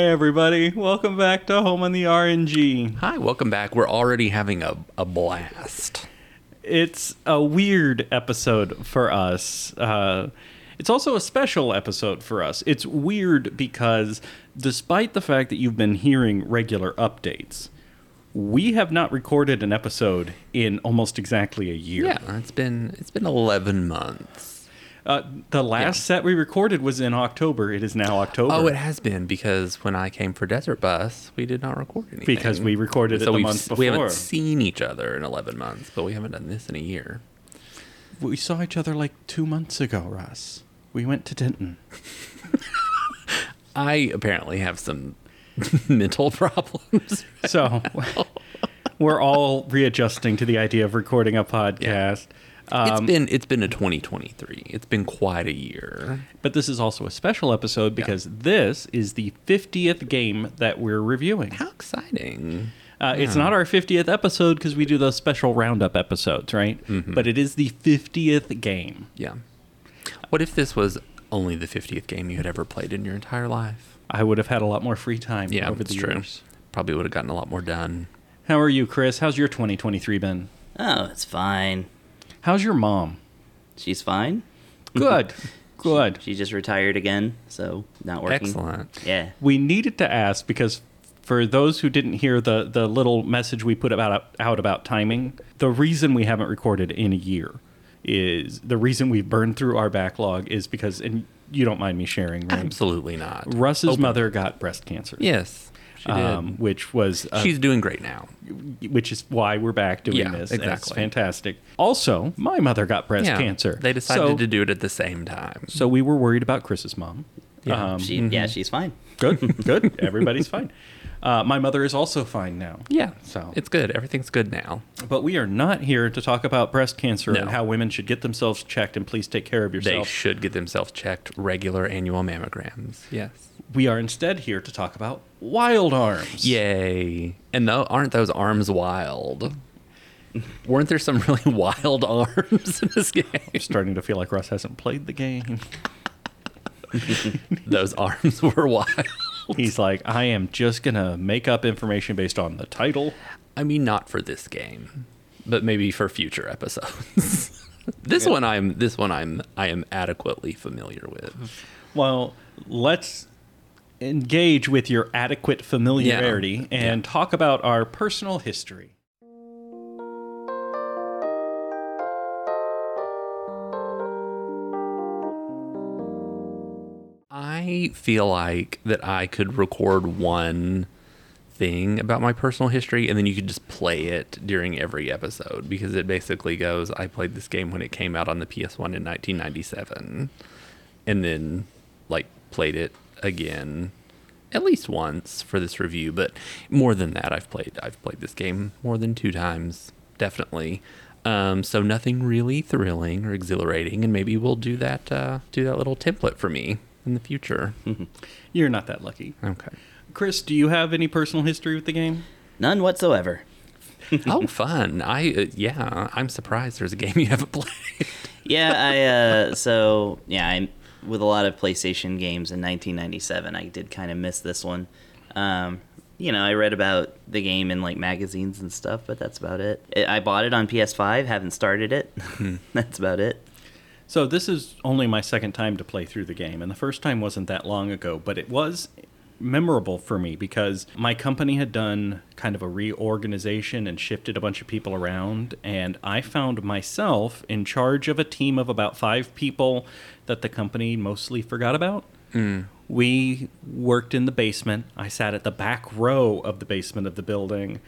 Hi, everybody. Welcome back to Home on the RNG. Hi, welcome back. We're already having a, a blast. It's a weird episode for us. Uh, it's also a special episode for us. It's weird because, despite the fact that you've been hearing regular updates, we have not recorded an episode in almost exactly a year. Yeah, it's been it's been 11 months. Uh, the last set we recorded was in October. It is now October. Oh, it has been because when I came for Desert Bus, we did not record anything. Because we recorded it the month s- We before. haven't seen each other in 11 months, but we haven't done this in a year. we saw each other like two months ago, Russ. We went to Denton. I apparently have some mental problems. So we're all readjusting to the idea of recording a podcast. it's Um, been it's been a 2023. It's been quite a year. but this is also a special episode because this is the 50th game that we're reviewing. How exciting. Uh, It's not our 50th episode because we do those special roundup episodes, right? But it is the 50th game. Yeah. What if this was only the 50th game you had ever played in your entire life? I would have had a lot more free time Yeah, over the true. years. Probably would have gotten a lot more done. How are you, Chris? How's your 2023 been? Oh, it's fine. How's your mom? She's fine. Good. Good. She just retired again, so not working. Excellent. Yeah. we needed to ask because for those who didn't hear the the little message we put about out about timing, the reason we haven't recorded in a year is the reason we've burned through our backlog is because and you don't mind me sharing, right? Absolutely not. Russ's Open. mother got breast cancer. Yes, she did. Um, which was uh, She's doing great now. which is why we're back doing Yeah, this. and It's exactly. fantastic. Also, my mother got breast yeah. cancer. They decided so, to do it at the same time. So we were worried about Chris's mom. Yeah. Um, She yeah, she's fine. good, good. Everybody's fine. Uh, my mother is also fine now. Yeah. So it's good. Everything's good now. But we are not here to talk about breast cancer No. and how women should get themselves checked and please take care of yourself. They should get themselves checked regular annual mammograms. Yes. we are instead here to talk about wild arms. Yay. And though aren't those arms wild? Weren't there some really wild arms in this game? I'm starting to feel like Russ hasn't played the game. Those arms were wild. He's like, I am just gonna make up information based on the title. I mean, not for this game, but maybe for future episodes. this one, I'm this one, I'm I am adequately familiar with. Well, let's engage with your adequate familiarity and talk about our personal history. I feel like that I could record one thing about my personal history and then you could just play it during every episode because it basically goes I played this game when it came out on the PS1 in 1997 and then like played it again at least once for this review. But more than that I've played I've played this game more than 2 times definitely. Um, so nothing really thrilling or exhilarating and maybe we'll do that uh, do that little template for me in the future You're not that lucky. okay Chris, do you have any personal history with the game? None whatsoever. oh fun I uh, yeah I'm surprised there's a game you haven't played Yeah, I uh so yeah, I with a lot of PlayStation games in 1997, I did kind of miss this one. Um you know, I read about the game in like magazines and stuff, but that's about it. I I bought it on PS5, haven't started it. that's about it. So this is only my second time to play through the game, and the first time wasn't that long ago, but it was memorable for me because my company had done kind of a reorganization and shifted a bunch of people around, and I found myself in charge of a team of about five people that the company mostly forgot about. Hmm. We worked in the basement. I sat at the back row of the basement of the building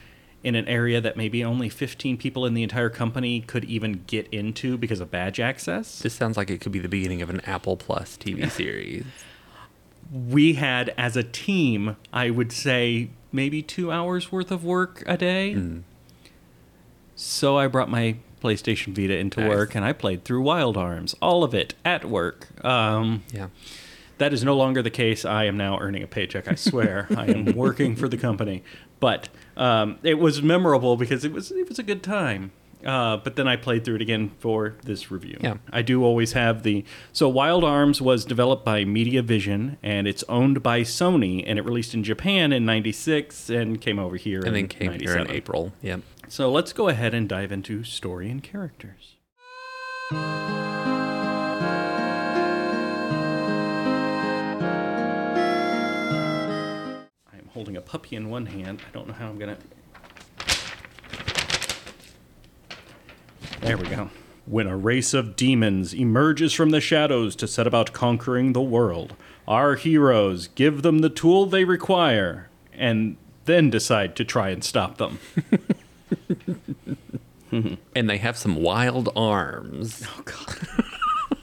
in an area that maybe only 15 people in the entire company could even get into because of badge access. this sounds like it could be the beginning of an Apple Plus TV series we had as a team, I would say maybe two hours worth of work a day. So I brought my PlayStation Vita into Nice. work and I played through Wild Arms, all of it at work. Um, yeah that is no longer the case. I am now earning a paycheck. I swear, I am working for the company. But um, it was memorable because it was it was a good time. Uh, but then I played through it again for this review. Yeah. I do always have the. So Wild Arms was developed by Media.Vision and it's owned by Sony and it released in Japan in '96 and came over here And in then came here in April. Yep. So let's go ahead and dive into story and characters. Holding a puppy in one hand. I don't know how I'm gonna. There we go. When a race of demons emerges from the shadows to set about conquering the world, our heroes give them the tool they require and then decide to try and stop them. And they have some wild arms. Oh God.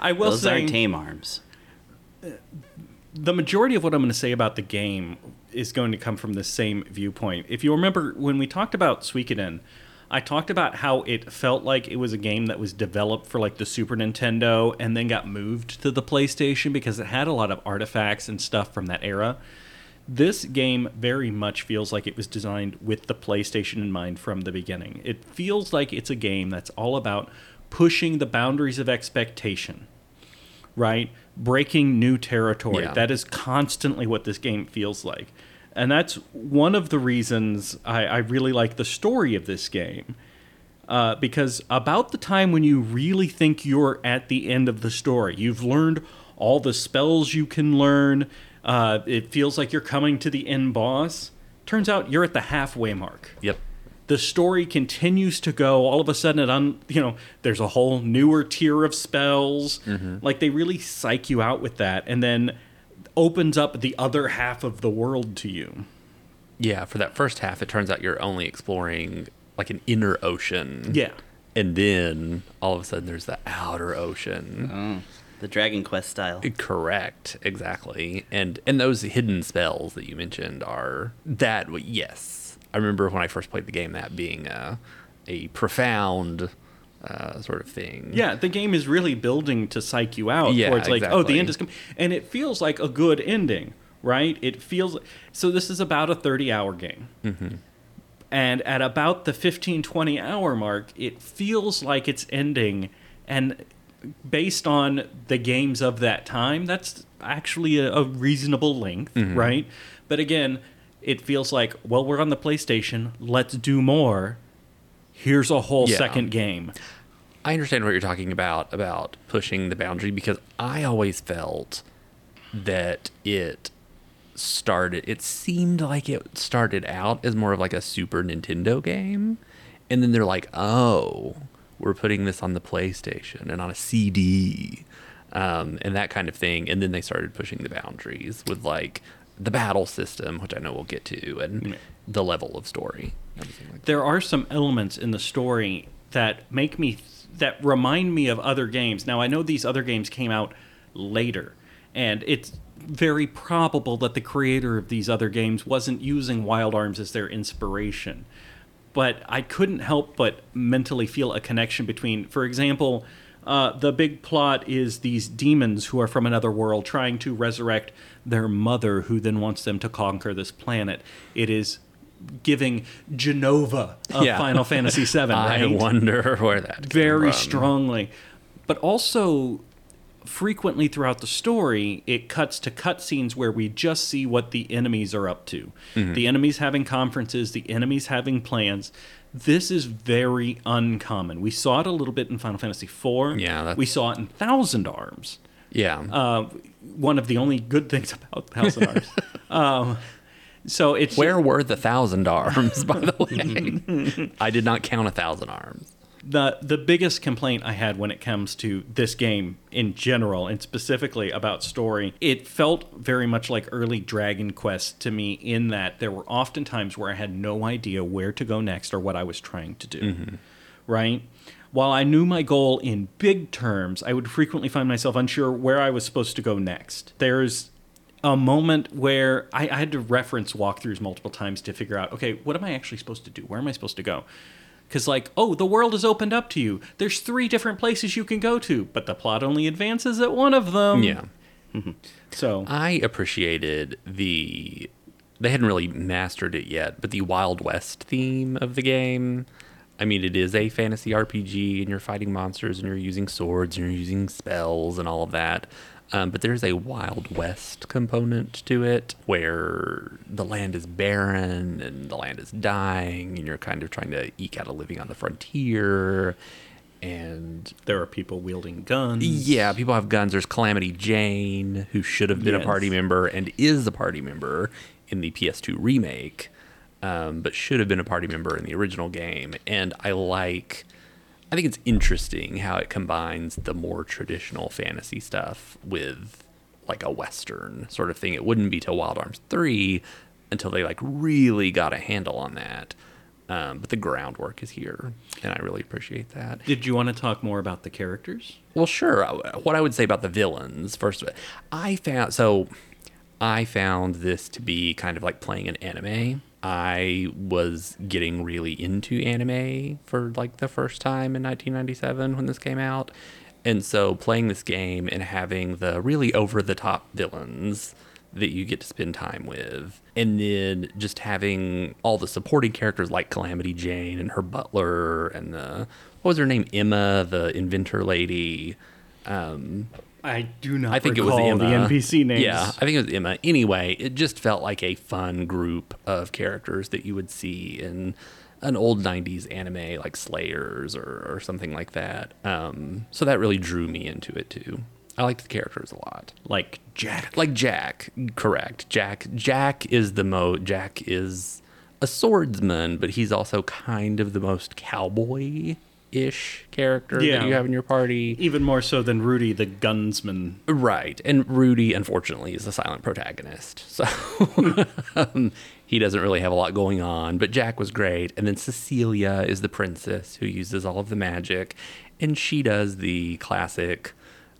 I will Those say aren't tame arms. Uh, the majority of what I'm going to say about the game is going to come from the same viewpoint. If you remember when we talked about Suikoden, I talked about how it felt like it was a game that was developed for like the Super Nintendo and then got moved to the PlayStation because it had a lot of artifacts and stuff from that era. This game very much feels like it was designed with the PlayStation in mind from the beginning. It feels like it's a game that's all about pushing the boundaries of expectation right? Breaking new territory. Yeah. That is constantly what this game feels like. And that's one of the reasons I, I really like the story of this game. Uh, because about the time when you really think you're at the end of the story, you've learned all the spells you can learn, uh, it feels like you're coming to the end boss. Turns out you're at the halfway mark Yep. The story continues to go all of a sudden it un, you know there's a whole newer tier of spells mm-hmm. like they really psych you out with that and then opens up the other half of the world to you Yeah, for that first half, it turns out you're only exploring like an inner ocean. yeah And then all of a sudden there's the outer ocean. Oh, the Dragon Quest style. Eh, correct, exactly. And and those hidden spells that you mentioned are that yes. I remember when I first played the game that being a a profound uh, sort of thing. yeah the game is really building to psych you out Yeah, it's like oh the end is coming and it feels like a good ending right? It feels so this is about a 30 hour game mm-hmm. and at about the 15 20 hour mark it feels like it's ending and based on the games of that time that's actually a, a reasonable length mm-hmm. right? But again it feels like well we're on the playstation let's do more here's a whole Yeah. second game I understand what you're talking about about pushing the boundary because I always felt that it started it seemed like it started out as more of like a Super Nintendo game and then they're like, "Oh, we're putting this on the PlayStation and on a CD." Um, and that kind of thing and then they started pushing the boundaries with like the battle system, which I know we'll get to, and Yeah. the level of story. like there are some elements in the story that make me that remind me of other games. Now I know these other games came out later, and it's very probable that the creator of these other games wasn't using Wild Arms as their inspiration. But I couldn't help but mentally feel a connection between, for example, uh, the big plot is these demons who are from another world trying to resurrect their mother, who then wants them to conquer this planet. It is giving Jenova of Yeah. Final Fantasy VII, right? I wonder where that very strongly. But also, frequently throughout the story, it cuts to cutscenes where we just see what the enemies are up to. Mm-hmm. The enemies having conferences, the enemies having plans. This is very uncommon. We saw it a little bit in Final Fantasy IV. Yeah, that's- we saw it in Thousand Arms. Yeah. Uh, one of the only good things about Thousand Arms. um, so it's Where were the thousand arms, by the way? I did not count a thousand arms. the the biggest complaint I had when it comes to this game in general and specifically about story, it felt very much like early Dragon Quest to me in that there were often times where I had no idea where to go next or what I was trying to do. Right? While I knew my goal in big terms, I would frequently find myself unsure where I was supposed to go next. There's a moment where I, I had to reference walkthroughs multiple times to figure out, okay, what am I actually supposed to do? Where am I supposed to go? Because, like, oh, the world is opened up to you. There's three different places you can go to, but the plot only advances at one of them. Yeah. Mm-hmm. So, I appreciated the. They hadn't really mastered it yet, but the Wild West theme of the game. I mean, it is a fantasy RPG, and you're fighting monsters, and you're using swords, and you're using spells, and all of that. Um, but there's a Wild West component to it where the land is barren and the land is dying, and you're kind of trying to eke out a living on the frontier. And There are people wielding guns. yeah, people have guns. There's Calamity Jane, who should have been a party member and is a party member in the PS2 remake, um, but should have been a party member in the original game. And I like, I think it's interesting how it combines the more traditional fantasy stuff with like a Western sort of thing. It wouldn't be till Wild Arms 3 until they like really got a handle on that. Um, but the groundwork is here, and I really appreciate that. Did you want to talk more about the characters? Well, sure. Uh, What I would say about the villains first, I found so I found this to be kind of like playing an anime. I was getting really into anime for like the first time in 1997 when this came out. And so playing this game and having the really over the top villains that you get to spend time with. And then just having all the supporting characters like Calamity Jane and her butler and the what was her name? Emma, the inventor lady. Um, I do not. I think it was Emma. The NPC names. Yeah, I think it was Emma. Anyway, it just felt like a fun group of characters that you would see in an old 90s anime like Slayers or, or something like that. Um, so that really drew me into it too. I liked the characters a lot. like Jack. Like Jack, correct. Jack Jack is the mo Jack is a swordsman, but he's also kind of the most cowboy ish character Yeah. that you have in your party. Even more so than Rudy, the gunsman. Right. And Rudy, unfortunately, is the silent protagonist. So um, he doesn't really have a lot going on. But Jack was great. And then Cecilia is the princess who uses all of the magic. And she does the classic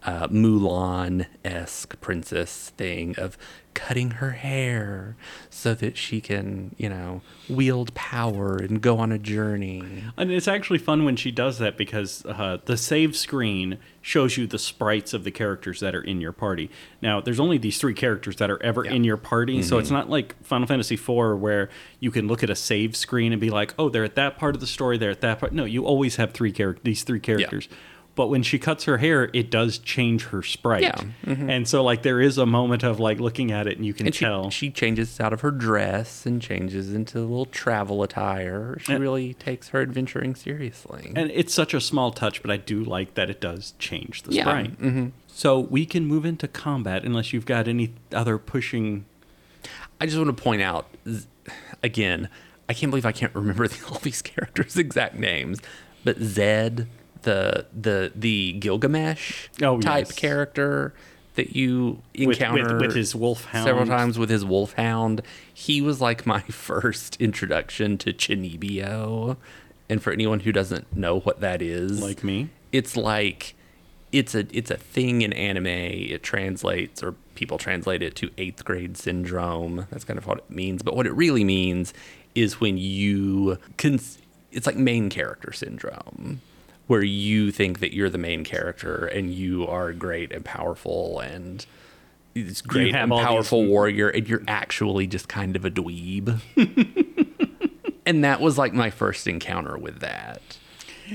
uh, Mulan esque princess thing of cutting her hair so that she can, you know, wield power and go on a journey. And it's actually fun when she does that because uh, the save screen shows you the sprites of the characters that are in your party. Now, there's only these three characters that are ever in your party, so it's not like Final Fantasy IV where you can look at a save screen and be like, "Oh, they're at that part of the story. They're at that part." No, you always have three characters. These three characters. But when she cuts her hair, it does change her sprite. Yeah, mm-hmm. And so, like, there is a moment of like looking at it, and you can And she, tell. she changes out of her dress and changes into a little travel attire. She And- really takes her adventuring seriously. And it's such a small touch, but I do like that it does change the Yeah, sprite. So we can move into combat unless you've got any other pushing. I just want to point out again, I can't believe I can't remember the, all these characters' exact names, but Zed, the the the Gilgamesh Oh, type yes. character that you With- with- encounter with his wolfhound. several times with his wolfhound. He was like my first introduction to chuunibyou, and for anyone who doesn't know what that is, Like me? it's like it's a it's a thing in anime. It translates or people translate it to eighth grade syndrome. That's kind of what it means. But what it really means is when you cons- it's like main character syndrome where you think that you're the main character and you are great and powerful and it's great and all these- powerful warrior and you're actually just kind of a dweeb. and that was like my first encounter with that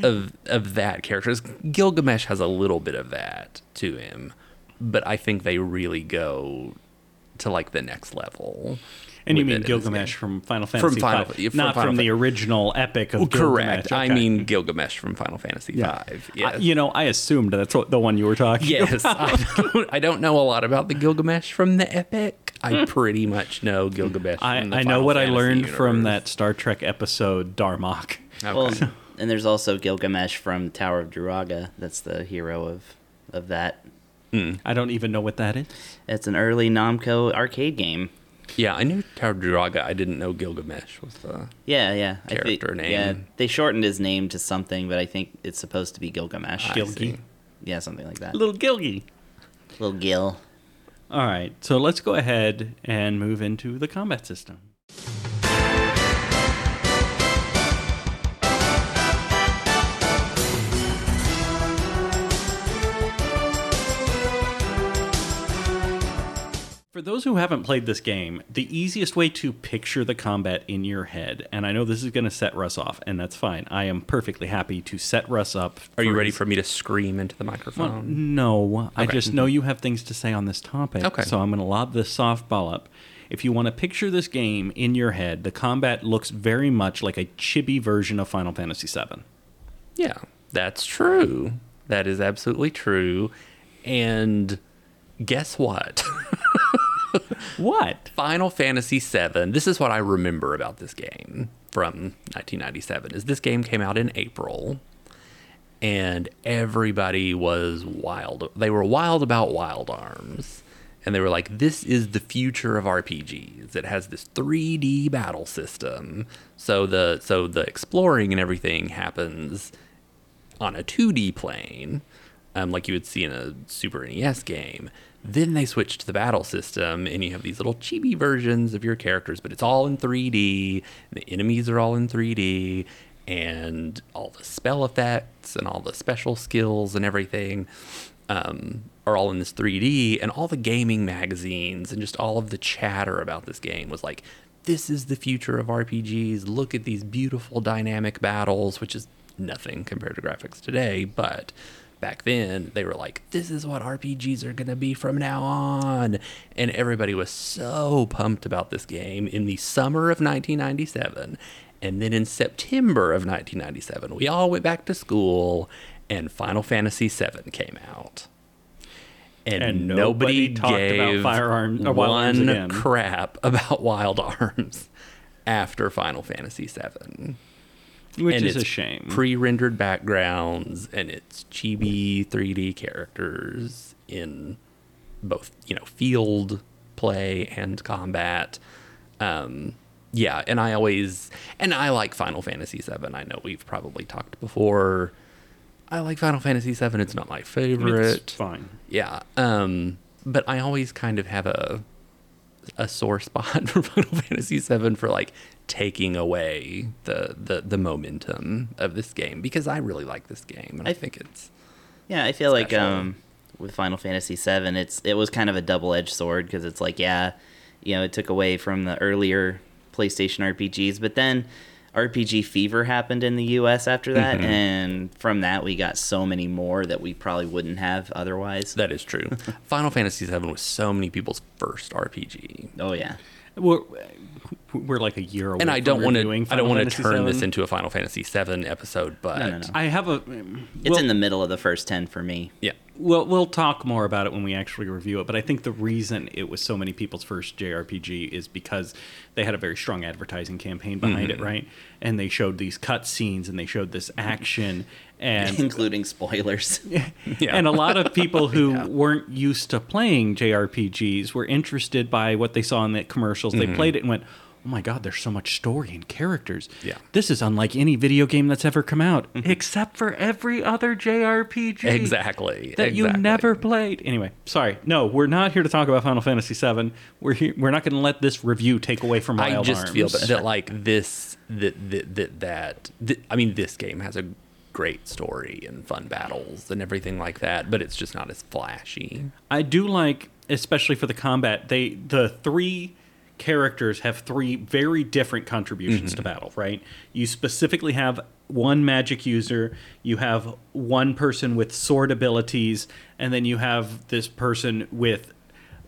of of that character. Gilgamesh has a little bit of that to him, but I think they really go to like the next level. And you mean it in this Gilgamesh from Final Fantasy from Final- V, from not Final from Fa- the original epic of Gilgamesh. correct. I mean Gilgamesh from Final Fantasy Yeah. Five. I- you know, I assumed that's what, the one you were talking Yes, I don't, I don't know a lot about the Gilgamesh from the epic. I pretty much know Gilgamesh. I, the I know Final what I Fantasy learned from that Star Trek episode, Darmok. Okay. Well, and there's also Gilgamesh from Tower of Druaga. That's the hero of of that. Mm. I don't even know what that is. It's an early Namco arcade game. Yeah, I knew Tower of Druaga. I didn't know Gilgamesh was the. Yeah, yeah. I thi- Character name. Yeah, they shortened his name to something, but I think it's supposed to be Gilgamesh. Gilgi. Yeah, something like that. Little Gilgy. Little Gil. All right, so let's go ahead and move into the combat system. For those who haven't played this game, the easiest way to picture the combat in your head, and I know this is going to set Russ off, and that's fine. I am perfectly happy to set Russ up. Are you ready his- for me to scream into the microphone? Well, no, I just know you have things to say on this topic. Okay. So I'm going to lob this softball up. If you want to picture this game in your head, the combat looks very much like a chibi version of Final Fantasy VII. Yeah, that's true. That is absolutely true. And guess what? What? Final Fantasy VII. This is what I remember about this game from 1997. Is this game came out in April, and everybody was wild. They were wild about Wild Arms, and they were like, "This is the future of RPGs. It has this 3D battle system. So the so the exploring and everything happens on a 2D plane, um, like you would see in a Super NES game. Then they switch to the battle system, and you have these little chibi versions of your characters, but it's all in 3D. The enemies are all in 3D, and all the spell effects and all the special skills and everything um, are all in this 3D. And all the gaming magazines and just all of the chatter about this game was like, this is the future of RPGs. Look at these beautiful dynamic battles, which is nothing compared to graphics today, but back then they were like, this is what RPGs are going to be from now on. And everybody was so pumped about this game in the summer of 1997. And then in September of 1997, we all went back to school and Final Fantasy VII came out. And, And nobody, nobody talked about firearms, or Wild Arms one again. crap about Wild Arms after Final Fantasy VII Which and is a shame. Pre-rendered backgrounds and it's chibi 3D characters in both, you know, field play and combat. Um, yeah, and I always and I like Final Fantasy VII. I know we've probably talked before. I like Final Fantasy VII. It's not my favorite. it's fine. Yeah. Um, but I always kind of have a a sore spot for Final Fantasy VII for like taking away the, the the momentum of this game because I really like this game and I, I- think it's Yeah, I feel like um, with Final Fantasy VII, it's it was kind of a double edged sword because it's like yeah, you know, it took away from the earlier PlayStation RPGs, but then RPG fever happened in the U.S. after that, Mhm. and from that we got so many more that we probably wouldn't have otherwise. that is true. Final Fantasy VII was so many people's first RPG. oh yeah, We're, we're like a year away. And I don't want to I don't want to Fantasy turn this into a Final Fantasy VII episode, but No, no, no. I have a. it's in the middle of the first ten for me. yeah. We'll we'll talk more about it when we actually review it. But I think the reason it was so many people's first JRPG is because they had a very strong advertising campaign behind Mm-hmm. it, right? And they showed these cut scenes and they showed this action and including spoilers. Yeah. and a lot of people who weren't used to playing JRPGs were interested by what they saw in the commercials. Mm-hmm. They played it and went, "Oh my god, there's so much story and characters. Yeah. Mm-hmm. This is unlike any video game that's ever come out, except for every other JRPG Exactly. that you never played." Anyway, sorry. No, we're not here to talk about Final Fantasy VII. We're here, we're not going to let this review take away from Wild I just Arms. feel that, that like this that that that, that that I mean this game has a great story and fun battles and everything like that, but it's just not as flashy. I do like, especially for the combat, they the three characters have three very different contributions to mm-hmm. battle, right? You specifically have one magic user, you have one person with sword abilities, and then you have this person with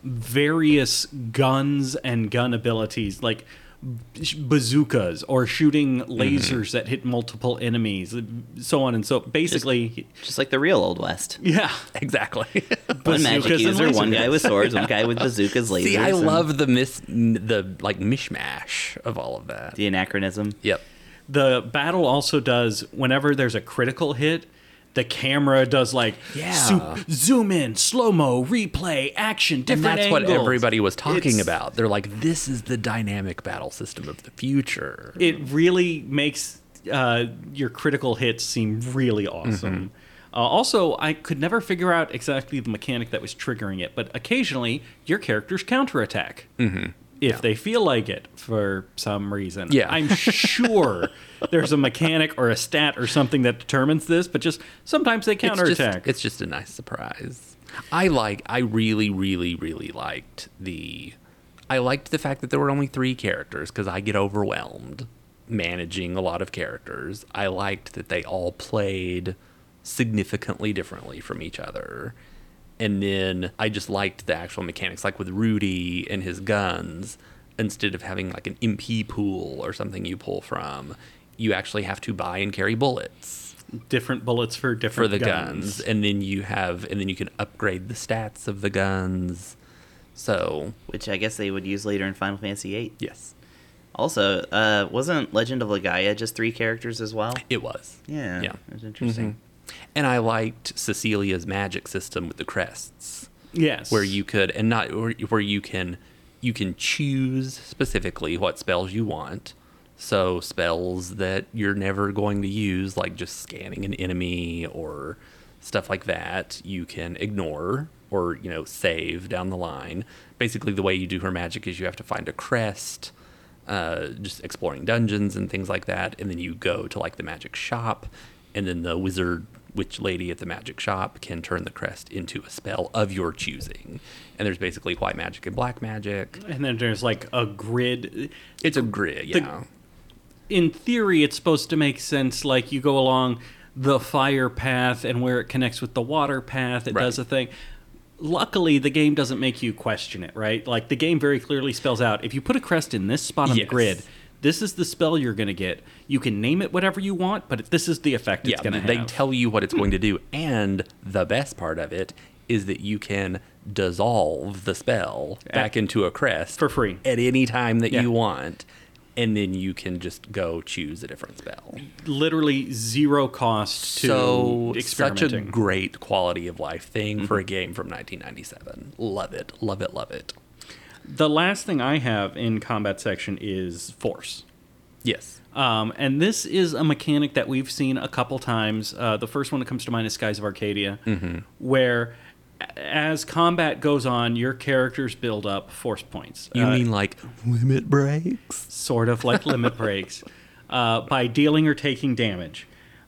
various guns and gun abilities like bazookas or shooting mm-hmm. lasers that hit multiple enemies so on and so basically Just like the real Old West. yeah Exactly. One magic Bazookas and user, one guy with swords, one guy with bazookas, lasers. See, I and love the mis the like mishmash of all of that. the anachronism. Yep. the battle also does whenever there's a critical hit the camera does like Yeah. zoom, zoom in slow mo replay action And different that's what everybody was talking It's- about. They're like, this is the dynamic battle system of the future. it really makes uh, your critical hits seem really awesome Mm-hmm. uh, also i could never figure out exactly the mechanic that was triggering it but occasionally your characters counterattack Mm-hmm. If Yeah. they feel like it for some reason. Yeah. I'm sure there's a mechanic or a stat or something that determines this, but just sometimes they It's just, counterattack. it's just a nice surprise. I like. I really, really, really liked the. I liked the fact that there were only three characters because I get overwhelmed managing a lot of characters. I liked that they all played significantly differently from each other. And then I just liked the actual mechanics, like with Rudy and his guns. Instead of having like an MP pool or something you pull from, you actually have to buy and carry bullets different bullets for different for different the guns. guns. and then you have and then you can upgrade the stats of the guns so which I guess they would use later in Final Fantasy VIII. yes Also, uh, wasn't Legend of Legaia just three characters as well? it was Yeah, yeah it was interesting. And i liked cecilia's magic system with the crests. Yes. where you could and not where, you can you can choose specifically what spells you want. So spells that you're never going to use like just scanning an enemy or stuff like that you can ignore or you know save down the line. Basically the way you do her magic is you have to find a crest uh, just exploring dungeons and things like that and then you go to like the magic shop and then the wizard witch lady at the magic shop can turn the crest into a spell of your choosing and there's basically white magic and black magic and then there's like a grid. it's a grid yeah in theory, it's supposed to make sense. Like you go along the fire path, and where it connects with the water path, it Right. does a thing. Luckily, the game doesn't make you question it, right? Like the game very clearly spells out if you put a crest in this spot on Yes. the grid, this is the spell you're going to get. You can name it whatever you want, but this is the effect it's yeah, going to have. they tell you what it's going to do, and the best part of it is that you can dissolve the spell back into a crest For free. at any time that Yeah. you want, and then you can just go choose a different spell. Literally zero cost to so such a great quality of life thing for Mm-hmm. a game from 1997. Love it, love it, love it. The last thing I have in combat section is force. Yes. Um, and this is a mechanic that we've seen a couple times. Uh, the first one that comes to mind is Skies of Arcadia, Mm-hmm. where as combat goes on, your characters build up force points. You Uh, mean like limit breaks? sort of like limit breaks uh, by dealing or taking damage.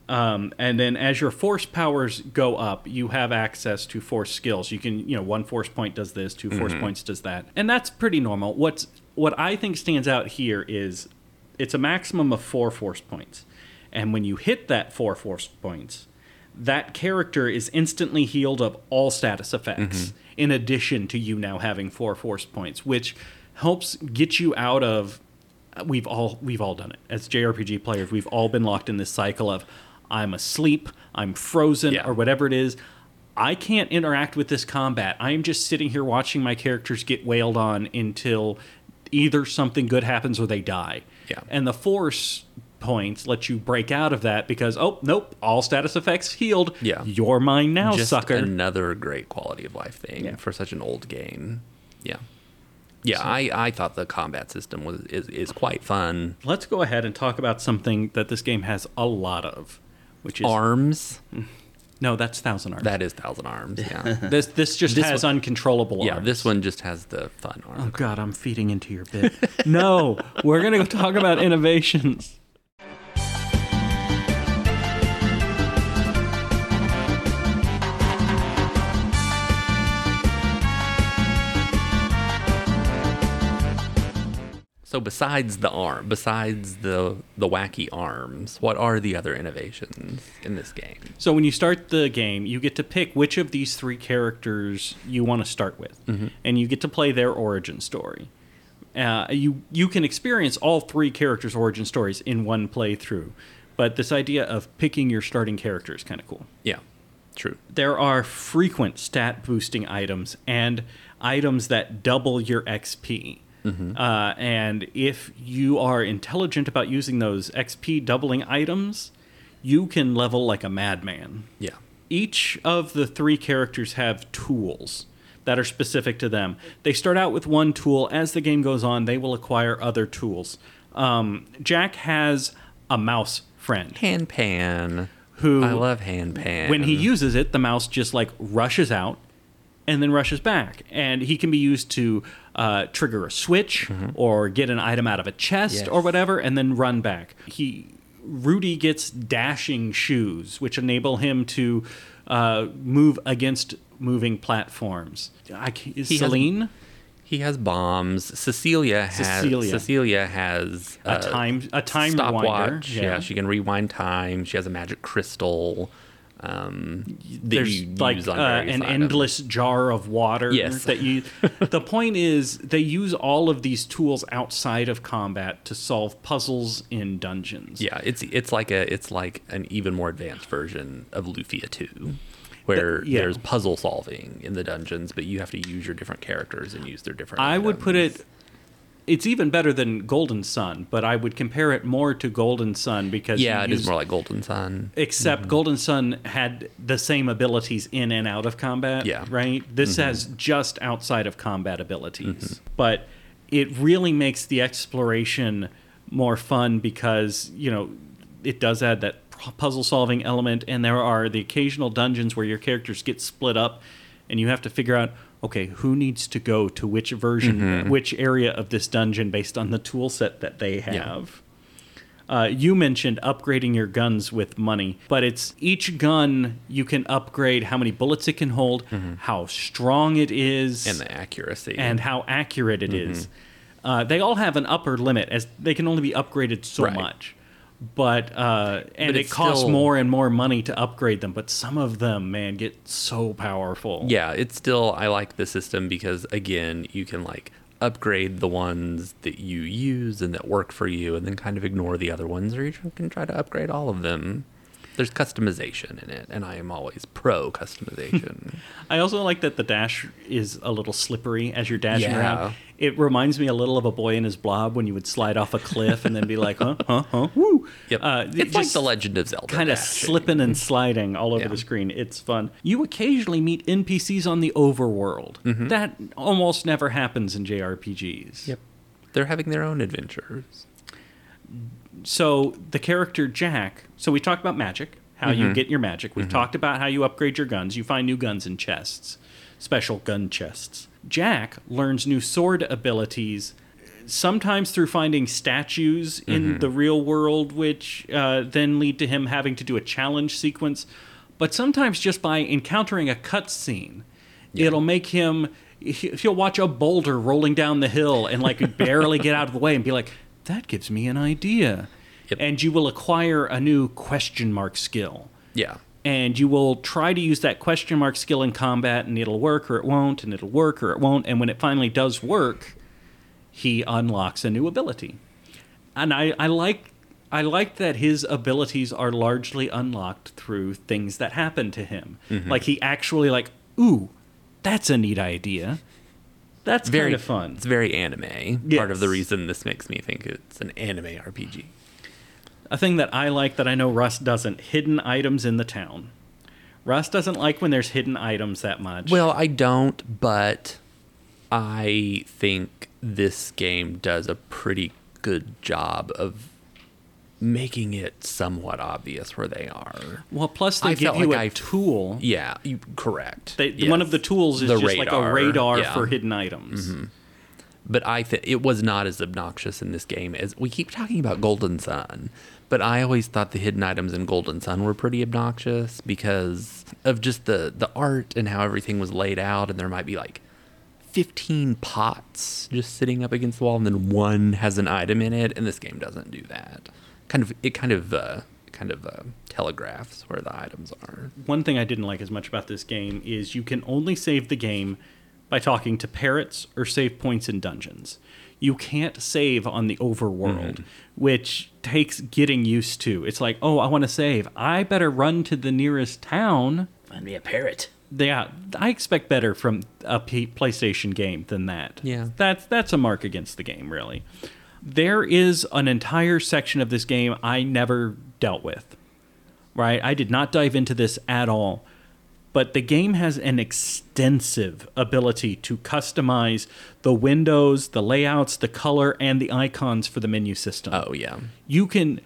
Um, and then as your force powers go up, you have access to force skills. You can, you know, one force point does this, 2 force points does that, and that's pretty normal. What's what I think stands out here is it's a maximum of four force points, and when you hit that four force points, that character is instantly healed of all status effects. In addition to you now having four force points, which helps get you out of we've all we've all done it as JRPG players. We've all been locked in this cycle of I'm asleep, I'm frozen, Yeah. or whatever it is. I can't interact with this combat. I am just sitting here watching my characters get wailed on until either something good happens or they die. Yeah. And the force points let you break out of that because oh nope, all status effects healed. Yeah. You're mine now, Just sucker. another great quality of life thing Yeah. for such an old game. Yeah. Yeah, I, I thought the combat system was is, is quite fun. Let's go ahead and talk about something that this game has a lot of, which is Arms. no, that's Thousand Arms. That is Thousand Arms, yeah. This this just This has uncontrollable yeah, arms. this one just has the fun oh, arms. Oh. God, I'm feeding into your bit. no, we're gonna go talk about innovations. So besides the arm, besides the the wacky arms, what are the other innovations in this game? So when you start the game, you get to pick which of these three characters you want to start with, and you get to play their origin story. Uh, you you can experience all three characters' origin stories in one playthrough, but this idea of picking your starting character is kind of cool. Yeah, true. there are frequent stat boosting items and items that double your XP. Uh, and if you are intelligent about using those XP doubling items, you can level like a madman. Yeah, Each of the three characters have tools that are specific to them. They start out with one tool. As the game goes on, they will acquire other tools. Um, Jack has a mouse friend Hanpan. who I love Hanpan. when he uses it, the mouse just like rushes out and then rushes back. And he can be used to uh, trigger a switch or get an item out of a chest Yes. or whatever, and then run back. He Rudy gets dashing shoes, which enable him to uh, move against moving platforms. I, is He has- Celine He has bombs. Cecilia has Cecilia. Cecilia, has a time a time stopwatch. Yeah. she can rewind time. She has a magic crystal. Um, that there's you like use on uh, an items. endless jar of water Yes. that you the point is they use all of these tools outside of combat to solve puzzles in dungeons Yeah, it's it's like a it's like an even more advanced version of Lufia 2 where yeah. there's puzzle solving in the dungeons, but you have to use your different characters and use their different i would put it it's even better than golden sun but i would compare it more to golden sun because Yeah, it is use- more like Golden Sun. except mm-hmm. golden sun had the same abilities in and out of combat Yeah. right? This mm-hmm. has just outside of combat abilities. Mm-hmm. But it really makes the exploration more fun because you know it does add that puzzle solving element and there are the occasional dungeons where your characters get split up and you have to figure out okay who needs to go to which version which area of this dungeon based on the tool set that they have uh, you mentioned upgrading your guns with money, but it's each gun you can upgrade how many bullets it can hold, how strong it is, and the accuracy. and how accurate it is. Uh, they all have an upper limit, as they can only be upgraded so Right. much. But uh, and But it costs still- more and more money to upgrade them. But some of them, man, get so powerful. yeah, it's still I like the system because again, you can like upgrade the ones that you use and that work for you and then kind of ignore the other ones or you can try to upgrade all of them. There's customization in it and I am always pro customization. I also like that the dash is a little slippery as you're dashing Yeah. around. It reminds me a little of A Boy and His Blob when you would slide off a cliff and then be like, huh, huh, huh, woo. yep. Uh, it's like the Legend of Zelda. kind of slipping and sliding all over Yeah. the screen. It's fun. You occasionally meet NPCs on the overworld. That almost never happens in JRPGs. Mm-hmm. Yep. They're having their own adventures. So the character Jack. So we talked about magic, how Mm-hmm. you get your magic. We've talked about how you upgrade your guns. You find new guns in chests, special gun chests. Jack learns new sword abilities. Sometimes through finding statues Mm-hmm. in the real world, which uh, then lead to him having to do a challenge sequence, but sometimes just by encountering a cutscene, it'll make him. he- He'll watch a boulder rolling down the hill and like barely get out of the way and be like, "That gives me an idea," Yep. and you will acquire a new question mark skill. Yeah. and you will try to use that question mark skill in combat and it'll work or it won't and it'll work or it won't. And when it finally does work he unlocks a new ability. And i, I like i like that his abilities are largely unlocked through things that happen to him. Mm-hmm. Like he actually like ooh that's a neat idea that's Very kind of fun It's very anime. Part of the reason this makes me think it's an anime RPG. A thing that I like that I know Russ doesn't hidden items in the town. Russ doesn't like when there's hidden items that much. Well, I don't, but I think this game does a pretty good job of making it somewhat obvious where they are. Well, plus they I give you like a I- tool. Yeah, you correct. They, Yes. One of the tools is The just like a radar yeah. Mm-hmm. for hidden items. but I think it was not as obnoxious in this game as we keep talking about Golden Sun. But I always thought the hidden items in Golden Sun were pretty obnoxious because of just the the art and how everything was laid out, and there might be like. 15 pots just sitting up against the wall and then one has an item in it and this game doesn't do that kind of it kind of uh kind of uh, telegraphs where the items are One thing I didn't like as much about this game is you can only save the game by talking to parrots or save points in dungeons. You can't save on the overworld, Mm-hmm. which takes getting used to. It's like, oh, I want to save. I better run to the nearest town. Find me a parrot. Yeah, I expect better from a P- PlayStation game than that. Yeah. that's that's a mark against the game, really. There is an entire section of this game I never dealt with. Right, I did not dive into this at all, but the game has an extensive ability to customize the windows, the layouts, the color, and the icons for the menu system. Oh yeah. You can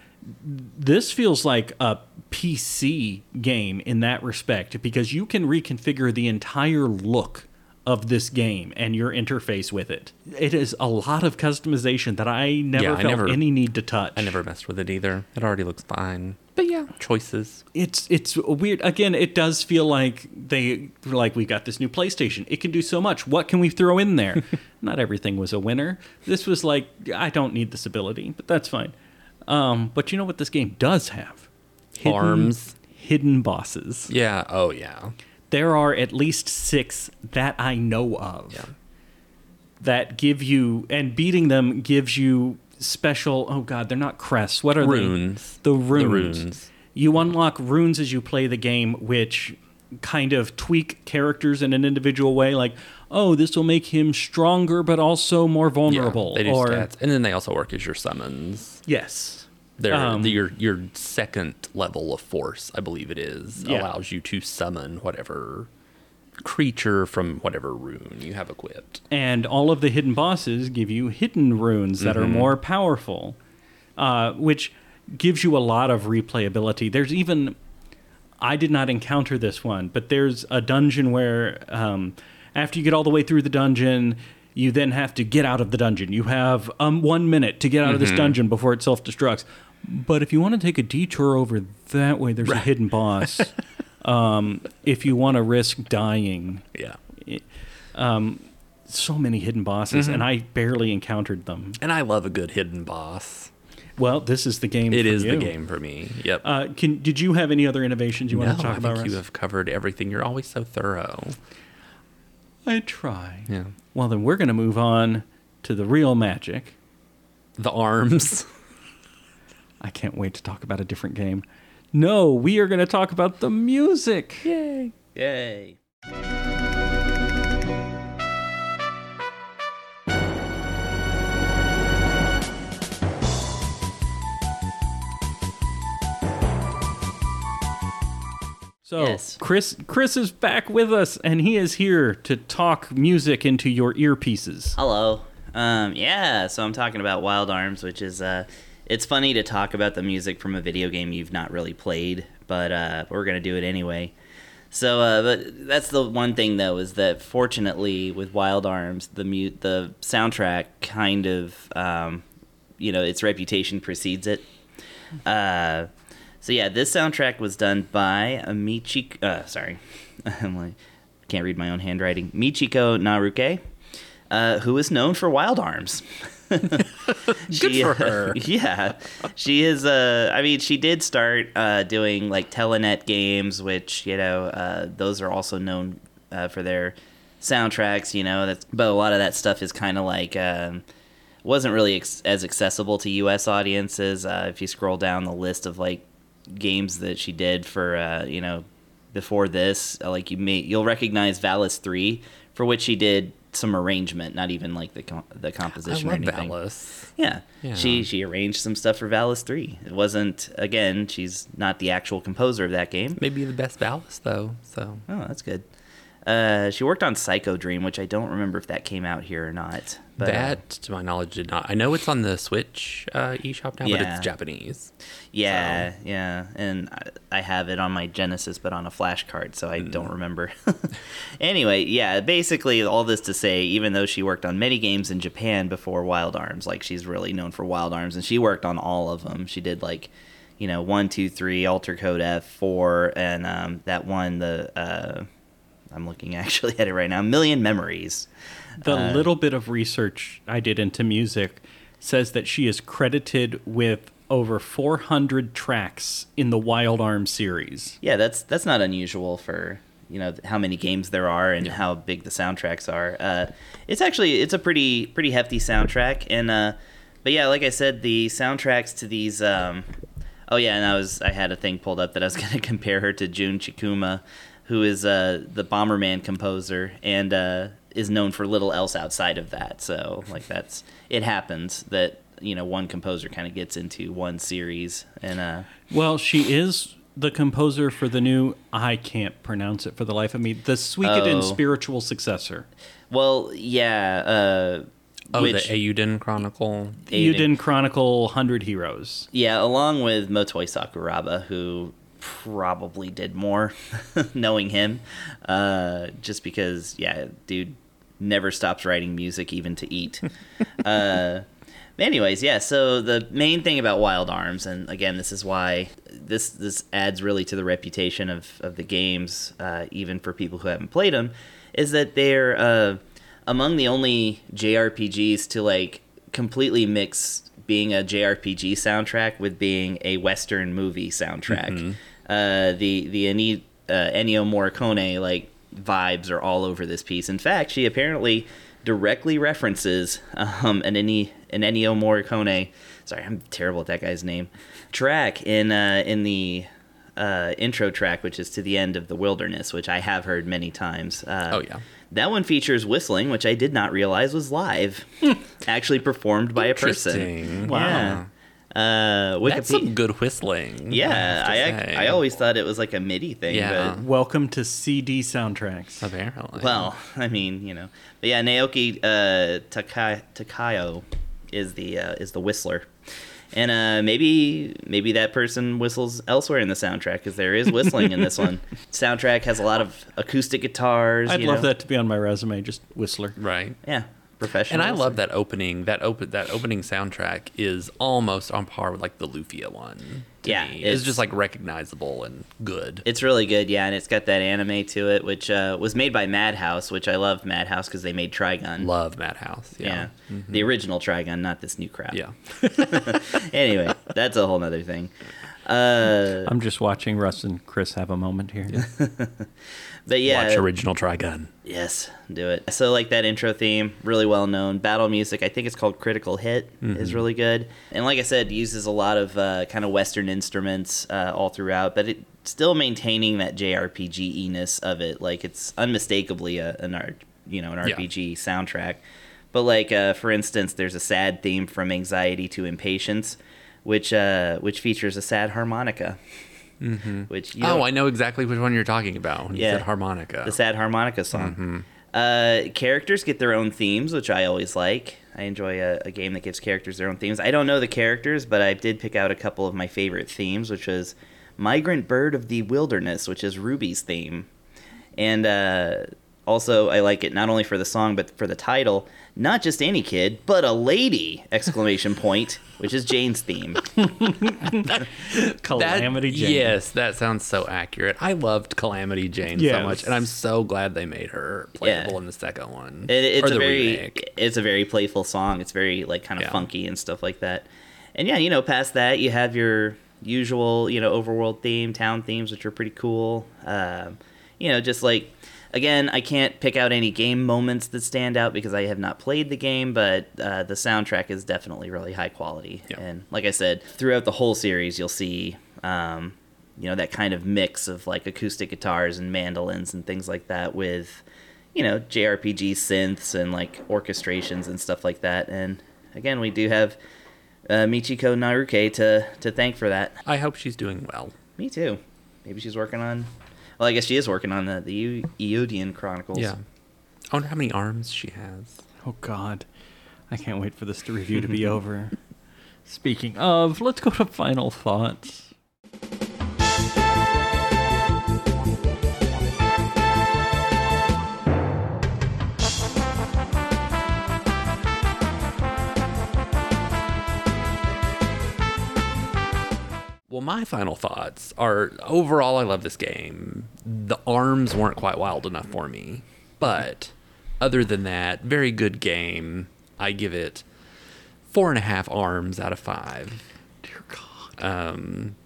this feels like a PC game in that respect because you can reconfigure the entire look of this game and your interface with it. It is a lot of customization that I never Yeah, I felt never- any need to touch. I never messed with it either. It already looks fine. But yeah, choices. it's it's weird. Again, it does feel like they like we got this new PlayStation. It can do so much. What can we throw in there? Not everything was a winner. This was like I don't need this ability, but that's fine. Um, but you know what this game does have? Arms. hidden bosses. Yeah. Oh yeah. There are at least six that I know of. Yeah. That give you and beating them gives you special. Oh God, they're not crests. What are Runes. they? The runes. The runes. You unlock runes as you play the game, which kind of tweak characters in an individual way. Like, oh, this will make him stronger, but also more vulnerable. Yeah, they do or stats, and then they also work as your summons. yes, They're Um, your your second level of force, I believe it is, Yeah. allows you to summon whatever creature from whatever rune you have equipped. and all of the hidden bosses give you hidden runes that are more powerful, uh, which gives you a lot of replayability. There's even I did not encounter this one, but there's a dungeon where um, after you get all the way through the dungeon, you then have to get out of the dungeon. You have um, one minute to get out of this dungeon before it self destructs. But if you want to take a detour over that way, there's a hidden boss. um, if you want to risk dying, Yeah. so many hidden bosses, and I barely encountered them. And I love a good hidden boss. Well, this is the game. It for is the game for me. Yep. Uh, can did you have any other innovations you no, want to talk I about? think you have covered everything. You're always so thorough. I try. Yeah. Well, then we're going to move on to the real magic. The arms. I can't wait to talk about a different game. No, we are going to talk about the music. Yay. Yay. So, Yes. Chris Chris is back with us and he is here to talk music into your earpieces. Hello. Um, yeah, so I'm talking about Wild Arms, which is uh, it's funny to talk about the music from a video game you've not really played, but uh, we're gonna do it anyway. So, uh, but that's the one thing though is that fortunately with Wild Arms, the mu- the soundtrack kind of, um, you know, its reputation precedes it. Uh, so yeah, this soundtrack was done by Michiko. Uh, sorry, I'm like can't read my own handwriting. Michiko Naruke, uh, who is known for Wild Arms. Good for her. yeah, she is. Uh, I mean, she did start uh, doing like Telenet games, which you know, uh, those are also known uh, for their soundtracks. You know, that's but a lot of that stuff is kind of like. Um, wasn't really ex- as accessible to U.S. audiences. Uh, if you scroll down the list of like games that she did for, uh, you know, before this, uh, like you may you'll recognize Valis Three, for which she did some arrangement, not even like the com- the I composition or love anything. Valis. Yeah. Yeah. She she arranged some stuff for Valis 3. It wasn't again, she's not the actual composer of that game. Maybe the best Valis though. So Oh, that's good. Uh, she worked on Psycho Dream, which I don't remember if that came out here or not. But, uh, that, to my knowledge, did not. I know it's on the Switch uh, eShop now, but it's Japanese. yeah, yeah, and I, I have it on my Genesis, but on a flash card, so I Mm. don't remember. anyway, yeah, basically all this to say, even though she worked on many games in Japan before Wild Arms, like she's really known for Wild Arms, and she worked on all of them. She did like, you know, one, two, three, Alter Code F, four, and um, that one, the uh, I'm looking actually at it right now, A Million Memories. The Uh, little bit of research I did into music says that she is credited with over 400 tracks in the Wild Arms series. Yeah, that's that's not unusual for you know how many games there are and how big the soundtracks are. Uh, it's actually it's a pretty pretty hefty soundtrack, and uh, but yeah, like I said, the soundtracks to these. Um, oh yeah, and I was I had a thing pulled up that I was going to compare her to June Chikuma, who is uh, the Bomberman composer and uh, is known for little else outside of that. So like that's it happens that you know one composer kind of gets into one series and uh, Well, she is the composer for the new I can't pronounce it for the life of me. The Suikoden Oh. spiritual successor. Well, yeah. Uh, Oh, which, the Eiyuden Chronicle. You Aiden- didn't chronicle 100 Heroes. Yeah, along with Motoi Sakuraba, who probably did more, knowing him. Uh, just because, yeah, dude never stops writing music even to eat. uh, anyways, yeah. So the main thing about Wild Arms, and again, this is why this this adds really to the reputation of of the games, uh, even for people who haven't played them, is that they're uh, among the only JRPGs to like completely mix being a JRPG soundtrack with being a Western movie soundtrack. Uh, the the Eni, uh, Ennio Morricone like vibes are all over this piece. In fact, she apparently directly references um, an Ennio, an Ennio Morricone. Sorry, I'm terrible at that guy's name. Track in uh, in the uh, intro track, which is to the end of the wilderness, which I have heard many times. Uh, Oh, yeah. that one features whistling, which I did not realize was live, actually performed by a person. Wow. Uh, That's some good whistling. Yeah, have to I. I always thought it was like a MIDI thing, Yeah. Welcome to CD soundtracks. Apparently. well, I mean, you know, but yeah, Naoki uh, Takai, Takayo is the uh, is the whistler, and uh, maybe maybe that person whistles elsewhere in the soundtrack because there is whistling in this one. Soundtrack has a lot of acoustic guitars. I'd you love know? that to be on my resume, just Whistler. right. Yeah, professional. And I love that opening. That open that opening soundtrack is almost on par with like the Lufia one. to Yeah, me. it's- it's just like recognizable and good. It's really good, yeah, and it's got that anime to it, which uh, was made by Madhouse, which I love Madhouse because they made Trigun. Love Madhouse. yeah, Yeah. the original Trigun, not this new crap. Yeah. anyway, that's a whole nother thing. Uh, I'm just watching Russ and Chris have a moment here. but yeah, Watch original Trigun. yes, do it. So like that intro theme, really well known. Battle music, I think it's called Critical Hit, is really good. And like I said, uses a lot of uh, kind of Western instruments uh, all throughout, but it still maintaining that JRPG ness of it. Like it's unmistakably a, an art, you know, an Yeah. RPG soundtrack. But like uh, for instance, there's a sad theme from Anxiety to Impatience, which uh, which features a sad harmonica. Mm-hmm. Which you oh, I know exactly which one you're talking about. When you Yeah. said harmonica. the sad harmonica song. Uh, characters get their own themes, which I always like. I enjoy a, a game that gives characters their own themes. I don't know the characters, but I did pick out a couple of my favorite themes, which was Migrant Bird of the Wilderness, which is Ruby's theme. And uh, also, I like it not only for the song, but for the title. Not just any kid, but a lady! Exclamation point, which is Jane's theme. Calamity that, Jane. Yes, that sounds so accurate. I loved Calamity Jane Yes. so much, and I'm so glad they made her playable Yeah. in the second one. It, it's or a the very remake. it's a very playful song. It's very like kind of Yeah. funky and stuff like that. And yeah, you know, past that you have your usual you know overworld theme, town themes, which are pretty cool. Um, you know, just like again, I can't pick out any game moments that stand out because I have not played the game, but uh, the soundtrack is definitely really high quality. Yeah. And like I said, throughout the whole series, you'll see. Um, you know that kind of mix of like acoustic guitars and mandolins and things like that with you know JRPG synths and like orchestrations and stuff like that. And again, we do have uh, Michiko Naruke to to thank for that. I hope she's doing well. Me too. Maybe she's working on. Well, I guess she is working on the the Eodian Chronicles. Yeah. I wonder how many arms she has. Oh God, I can't wait for this to review to be over. Speaking of, let's go to final thoughts. Well, my final thoughts are overall, I love this game. The arms weren't quite wild enough for me. But other than that, very good game. I give it four and a half arms out of five. Dear God. um,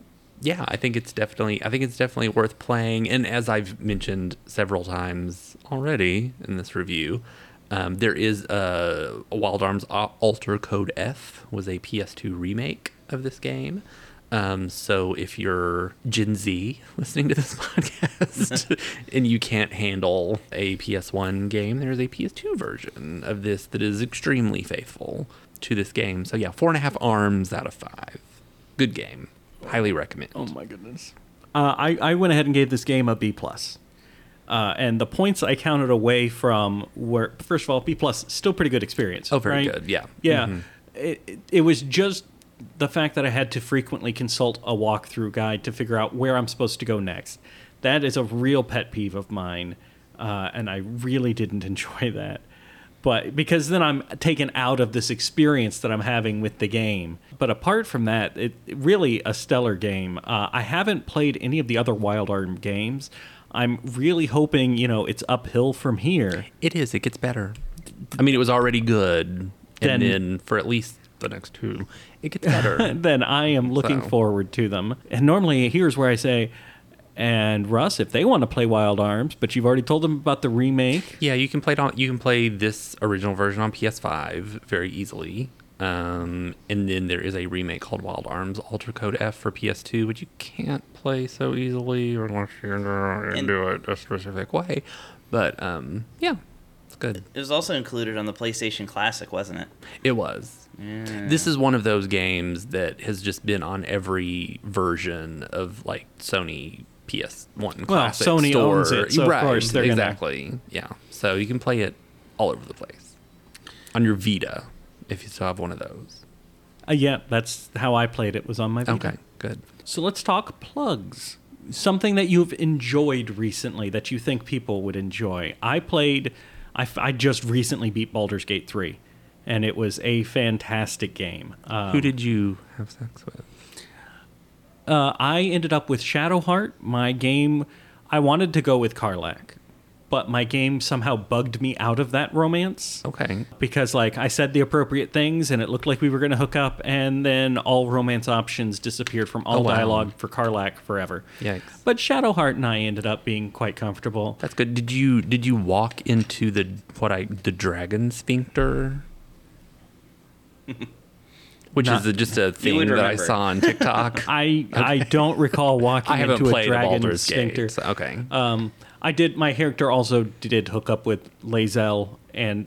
yeah, I think it's definitely I think it's definitely worth playing. And as I've mentioned several times already in this review, um, there is a, a Wild Arms Alter Code F was a PS2 remake of this game. Um, so if you're Gen Z listening to this podcast and you can't handle a PS1 game, there's a PS2 version of this that is extremely faithful to this game. So yeah, four and a half arms out of five. Good game. Highly recommend. Oh my goodness. Uh, I I went ahead and gave this game a B plus. Uh, and the points I counted away from were first of all B plus, still pretty good experience. Oh, very right? good. Yeah. Yeah, Mhm. it, it- it was just the fact that I had to frequently consult a walkthrough guide to figure out where I'm supposed to go next. That is a real pet peeve of mine, uh, and I really didn't enjoy that. But because then I'm taken out of this experience that I'm having with the game. But apart from that, it really a stellar game. Uh, I haven't played any of the other Wild Arm games. I'm really hoping you know it's uphill from here. It is. It gets better. I mean, it was already good, Then- and then for at least the next two, it gets better. then I am looking So. forward to them. And normally, here's where I say, and Russ, if they want to play Wild Arms, but you've already told them about the remake, yeah, you can play it on. You can play this original version on PS5 very easily. Um, and then there is a remake called Wild Arms Alter Code F for PS2, which you can't play so easily unless you And- do it a specific way. But um, yeah, it's good. It was also included on the PlayStation Classic, wasn't it? It was. This is one of those games that has just been on every version of like Sony PS1 classic Sony store. owns it, so of right, course they're gonna- exactly. Yeah, so you can play it all over the place on your Vita if you still have one of those. uh, yeah, that's how I played it. Was on my Vita. Okay, good. So let's talk plugs. Something that you've enjoyed recently that you think people would enjoy. I played. I, f- I just recently beat Baldur's Gate three, and it was a fantastic game. Um, Who did you have sex with? Uh, I ended up with Shadowheart. My game, I wanted to go with Karlach, but my game somehow bugged me out of that romance Okay. because, like, I said the appropriate things and it looked like we were going to hook up, and then all romance options disappeared from all Oh, wow. dialogue for Karlach forever. Yikes. But Shadowheart and I ended up being quite comfortable. That's good. Did you did you walk into the what I the dragon sphincter? Which Not- is a, just a thing that I saw on TikTok. I I don't recall walking I haven't into a played dragon Baldur's sphincter. Gate. so- okay. Um, I did. My character also did hook up with Lae'zel and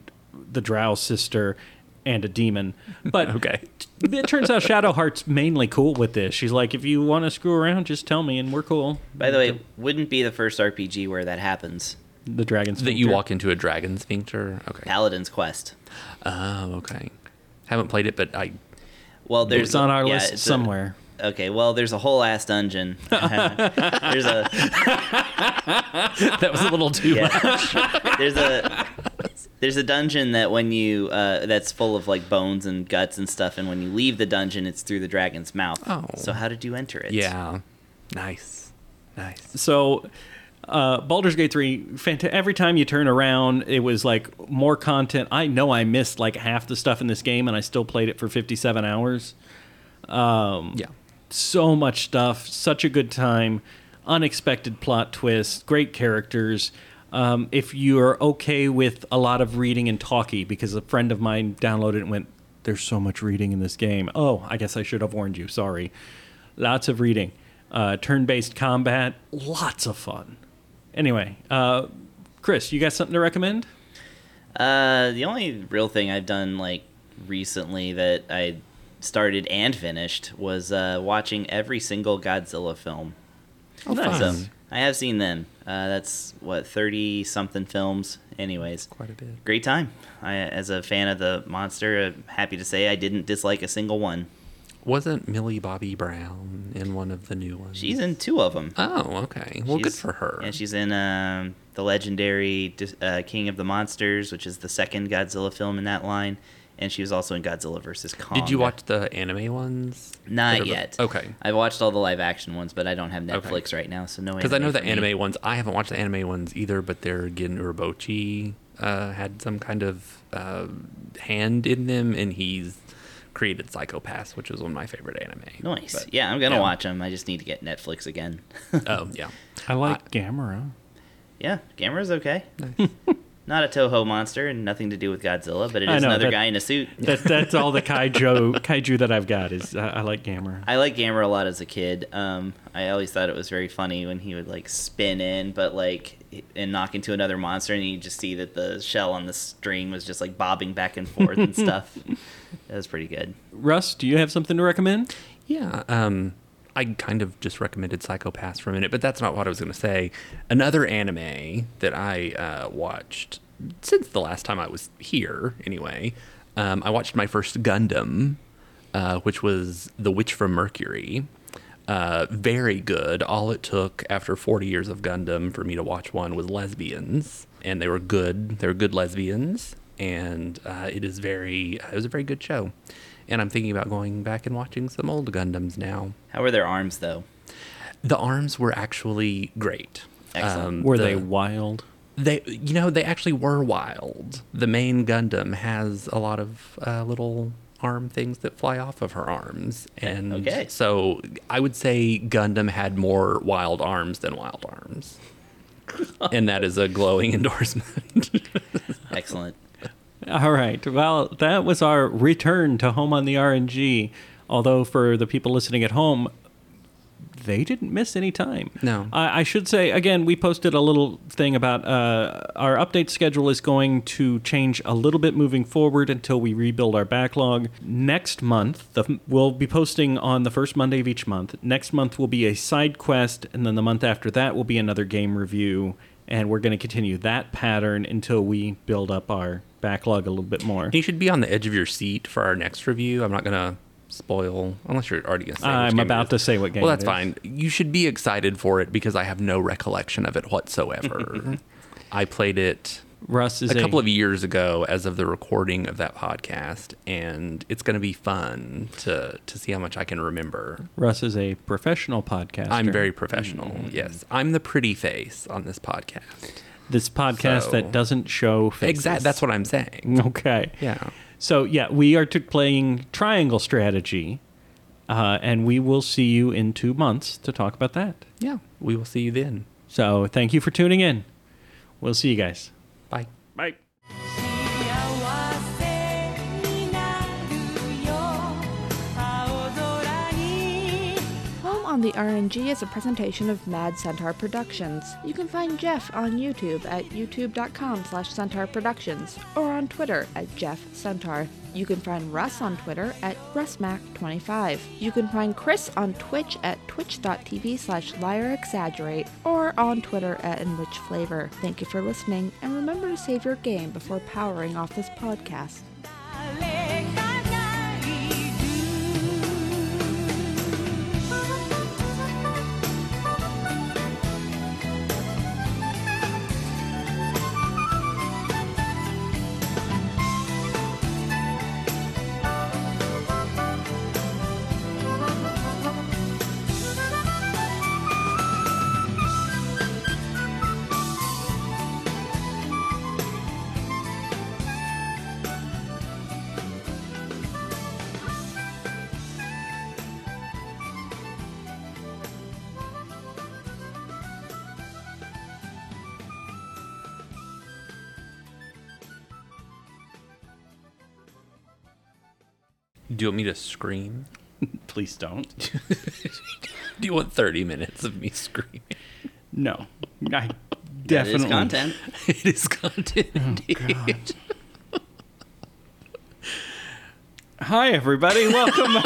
the Drow sister and a demon. But Okay. it turns out Shadowheart's mainly cool with this. She's like, if you want to screw around, just tell me, and we're cool. By the way, wouldn't be the first RPG where that happens. the dragon's that you walk into a dragon sphincter. Okay. Paladin's Quest. Oh, okay. Haven't played it, but I. Well, there's It's on a- our yeah, list it's a- somewhere. okay, well, there's a whole ass dungeon. there's a That was a little too much. there's a there's a dungeon that when you uh, that's full of like bones and guts and stuff, and when you leave the dungeon, it's through the dragon's mouth. Oh. So how did you enter it? Yeah. Nice. Nice. So, uh, Baldur's Gate 3, fanta- every time you turn around, it was like more content. I know I missed like half the stuff in this game, and I still played it for 57 hours. Yeah. so much stuff, such a good time, unexpected plot twists, great characters. Um, if you're okay with a lot of reading and talky, because a friend of mine downloaded it and went, "There's so much reading in this game." Oh, I guess I should have warned you. Sorry. Lots of reading, uh, turn-based combat, lots of fun. Anyway, uh, Chris, you got something to recommend? Uh, the only real thing I've done like recently that I started and finished was uh, watching every single Godzilla film. Oh, Nice. fun. So I have seen them. Uh, that's what thirty something films. Anyways, Quite a bit. great time. I, as a fan of the monster, I'm happy to say I didn't dislike a single one. Wasn't Millie Bobby Brown in one of the new ones? She's in two of them. Oh, okay. Well, good for her. Yeah, she's in um, the legendary uh, King of the Monsters, which is the second Godzilla film in that line, and she was also in Godzilla vs Kong. Did you watch the anime ones? Not yet. Okay. I've watched all the live action ones, but I don't have Okay. Netflix right now, so no. Because I know the me. anime ones. I haven't watched the anime ones either, but their Gen Urobuchi uh, had some kind of uh, hand in them, and he's created Psycho-Pass, which was one of my favorite anime. Nice. But, yeah, I'm gonna yeah. watch them. I just need to get Netflix again. Oh yeah. I like Gamera. yeah, Gamera's okay. Not a Toho monster and nothing to do with Godzilla, but it is know, another that- guy in a suit. That, that's all the kaiju kaiju that I've got is I, I like Gamera. I like Gamera a lot as a kid. Um, I always thought it was very funny when he would like spin in, but like and knock into another monster, and you just see that the shell on the string was just like bobbing back and forth and stuff. That was pretty good. Russ, do you have something to recommend? Yeah. Um, I kind of just recommended Psycho-Pass for a minute, but that's not what I was going to say. Another anime that I uh, watched since the last time I was here, anyway, um, I watched my first Gundam, uh, which was The Witch from Mercury. Uh, very good. All it took after 40 years of Gundam for me to watch one was lesbians, and they were good. They were good lesbians, and uh, it is very. It was a very good show, and I'm thinking about going back and watching some old Gundams now. How were their arms though? The arms were actually great. Excellent. Um, Were the- they wild? They, you know, they actually were wild. The main Gundam has a lot of uh, little arm things that fly off of her arms, and Okay. so I would say Gundam had more wild arms than wild arms, and that is a glowing endorsement. Excellent. All right. Well, that was our return to home on the RNG. Although for the people listening at home, they didn't miss any time. No. I, I should say again, we posted a little thing about uh, our update schedule is going to change a little bit moving forward until we rebuild our backlog. Next month, the, we'll be posting on the first Monday of each month. Next month will be a side quest, and then the month after that will be another game review. And we're going to continue that pattern until we build up our backlog a little bit more. you should be on the edge of your seat for our next review. I'm not gonna spoil unless you're already gonna say. I'm about to say what game Well, that's fine. You should be excited for it because I have no recollection of it whatsoever. I played it Russ is a couple of years ago as of the recording of that podcast and it's going to be fun to to see how much I can remember. Russ is a professional podcaster. I'm very professional. Yes. I'm the pretty face on this podcast. this podcast So- that doesn't show faces. Exactly. That's what I'm saying. Okay. Yeah. So yeah, we are to playing Triangle Strategy, uh, and we will see you in two months to talk about that. Yeah. We will see you then. So thank you for tuning in. We'll see you guys. On the RNG is a presentation of Mad Centaur Productions. You can find Jeff on YouTube at youtube.com slash centaur productions or on Twitter at Jeff Centaur. You can find Russ on Twitter at RussMac25. You can find Chris on Twitch at twitch.tv slash liarexaggerate or on Twitter at enrichflavor. Thank you for listening and remember to save your game before powering off this podcast. Me to scream? Please don't. Do you want 30 minutes of me screaming? No. I That is definitely content. it is content oh, indeed. Hi everybody. Welcome.